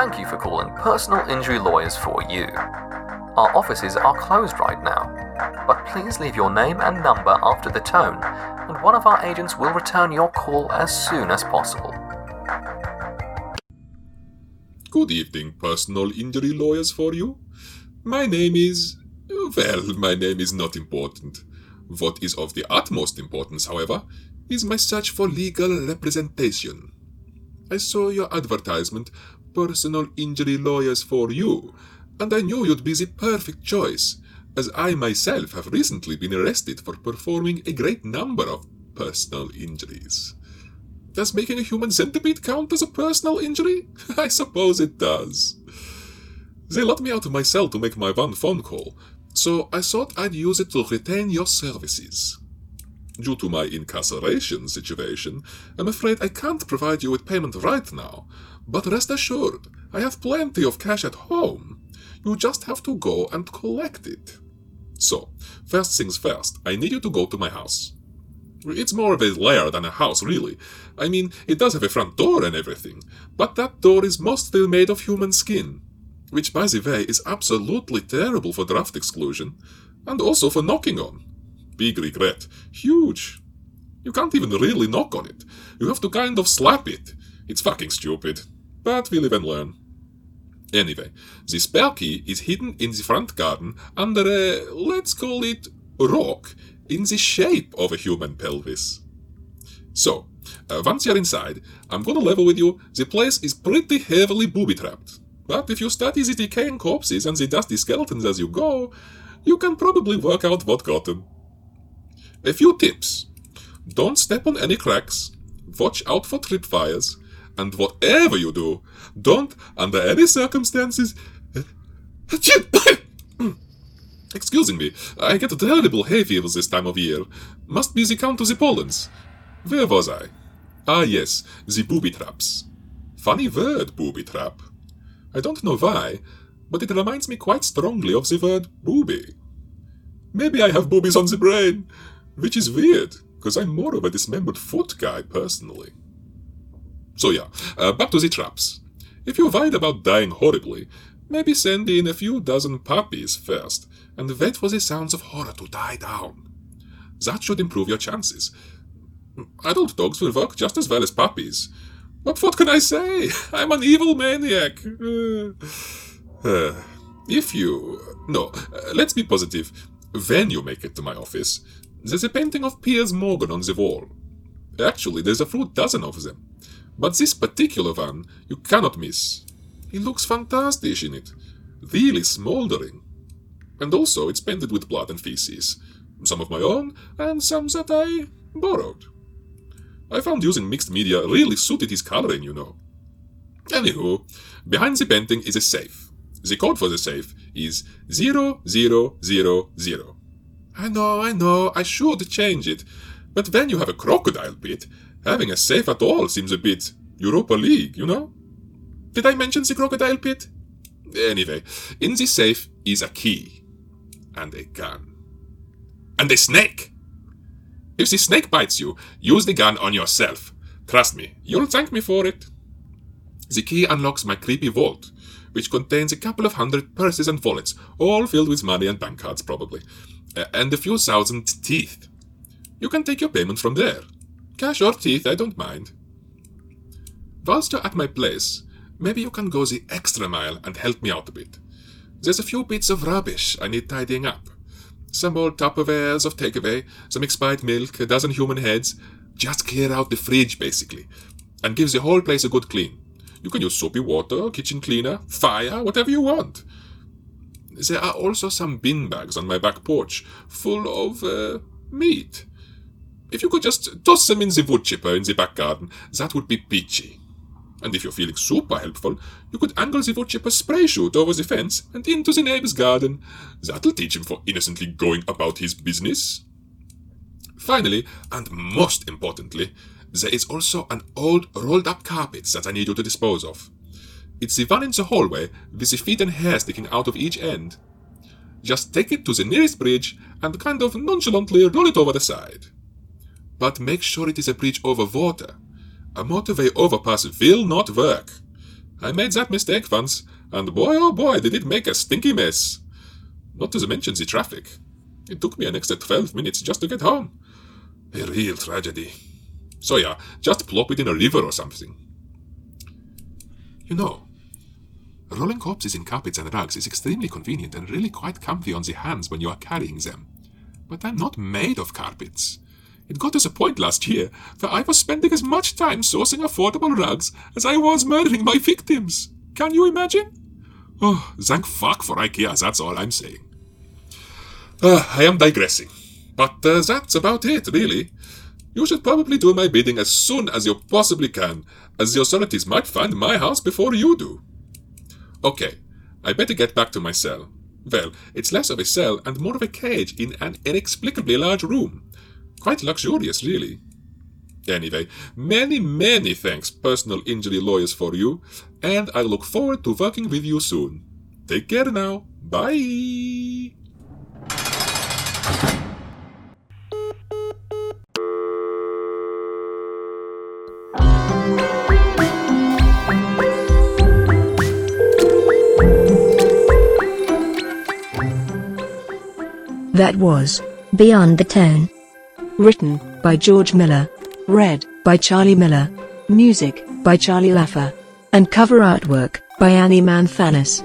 Thank you for calling Personal Injury Lawyers for You. Our offices are closed right now, but please leave your name and number after the tone, and one of our agents will return your call as soon as possible. Good evening, personal injury lawyers for you. My name is. Well, my name is not important. What is of the utmost importance, however, is my search for legal representation. I saw your advertisement, Personal Injury Lawyers for You, and I knew you'd be the perfect choice, as I myself have recently been arrested for performing a great number of personal injuries. Does making a human centipede count as a personal injury? I suppose it does. They let me out of my cell to make my one phone call, so I thought I'd use it to retain your services. Due to my incarceration situation, I'm afraid I can't provide you with payment right now, but rest assured, I have plenty of cash at home. You just have to go and collect it. So, first things first, I need you to go to my house. It's more of a lair than a house, really. I mean, it does have a front door and everything, but that door is mostly made of human skin, which, by the way, is absolutely terrible for draft exclusion, and also for knocking on. Big regret. Huge. You can't even really knock on it. You have to kind of slap it. It's fucking stupid. But we live and learn. Anyway, the spare key is hidden in the front garden under a, let's call it, rock in the shape of a human pelvis. So, uh, once you're inside, I'm gonna level with you, the place is pretty heavily booby trapped. But if you study the decaying corpses and the dusty skeletons as you go, you can probably work out what got them. A few tips. Don't step on any cracks, watch out for tripwires, and whatever you do, don't, under any circumstances. Excusing me, I get terrible hay fevers this time of year. Must be the count of the pollens. Where was I? Ah, yes, the booby traps. Funny word, booby trap. I don't know why, but it reminds me quite strongly of the word booby. Maybe I have boobies on the brain, which is weird, because I'm more of a dismembered foot guy personally. So yeah, uh, back to the traps. If you're worried about dying horribly, maybe send in a few dozen puppies first, and wait for the sounds of horror to die down. That should improve your chances. Adult dogs will work just as well as puppies. But what can I say? I'm an evil maniac. If you. No, uh, let's be positive. When you make it to my office, there's a painting of Piers Morgan on the wall. Actually, there's a full dozen of them. But this particular one you cannot miss. He looks fantastic in it, really smoldering. And also, it's painted with blood and feces, some of my own, and some that I borrowed. I found using mixed media really suited his coloring, you know. Anywho, behind the painting is a safe. The code for the safe is 0000. I know, I know, I should change it, but when you have a crocodile pit, Having a safe at all seems a bit Europa League, you know? Did I mention the crocodile pit? Anyway, in the safe is a key. And a gun. And a snake! If the snake bites you, use the gun on yourself. Trust me, you'll thank me for it. The key unlocks my creepy vault, which contains a couple of hundred purses and wallets, all filled with money and bank cards, probably, and a few thousand teeth. You can take your payment from there. Cash or teeth, I don't mind. Whilst you're at my place, maybe you can go the extra mile and help me out a bit. There's a few bits of rubbish I need tidying up. Some old Tupperwares of takeaway, some expired milk, a dozen human heads. Just clear out the fridge, basically, and give the whole place a good clean. You can use soapy water, kitchen cleaner, fire, whatever you want. There are also some bin bags on my back porch, full of uh, meat. If you could just toss them in the wood chipper in the back garden, that would be peachy. And if you're feeling super helpful, you could angle the wood chipper spray chute over the fence and into the neighbor's garden. That'll teach him for innocently going about his business. Finally, and most importantly, there is also an old rolled up carpet that I need you to dispose of. It's the one in the hallway with the feet and hair sticking out of each end. Just take it to the nearest bridge and kind of nonchalantly roll it over the side but make sure it is a bridge over water. A motorway overpass will not work. I made that mistake once, and boy oh boy did it make a stinky mess. Not to mention the traffic. It took me an extra 12 minutes just to get home. A real tragedy. So yeah, just plop it in a river or something. You know, rolling corpses in carpets and rugs is extremely convenient and really quite comfy on the hands when you are carrying them. But I'm not made of carpets. It got to the point last year that I was spending as much time sourcing affordable rugs as I was murdering my victims. Can you imagine? Oh, thank fuck for IKEA, that's all I'm saying. Uh, I am digressing. But uh, that's about it, really. You should probably do my bidding as soon as you possibly can, as the authorities might find my house before you do. Okay, I better get back to my cell. Well, it's less of a cell and more of a cage in an inexplicably large room. Quite luxurious, really. Anyway, many, many thanks, personal injury lawyers, for you, and I look forward to working with you soon. Take care now. Bye. That was Beyond the Tone. Written by George Miller. Read by Charlie Miller. Music by Charlie Laffer. And cover artwork by Annie Manthanis.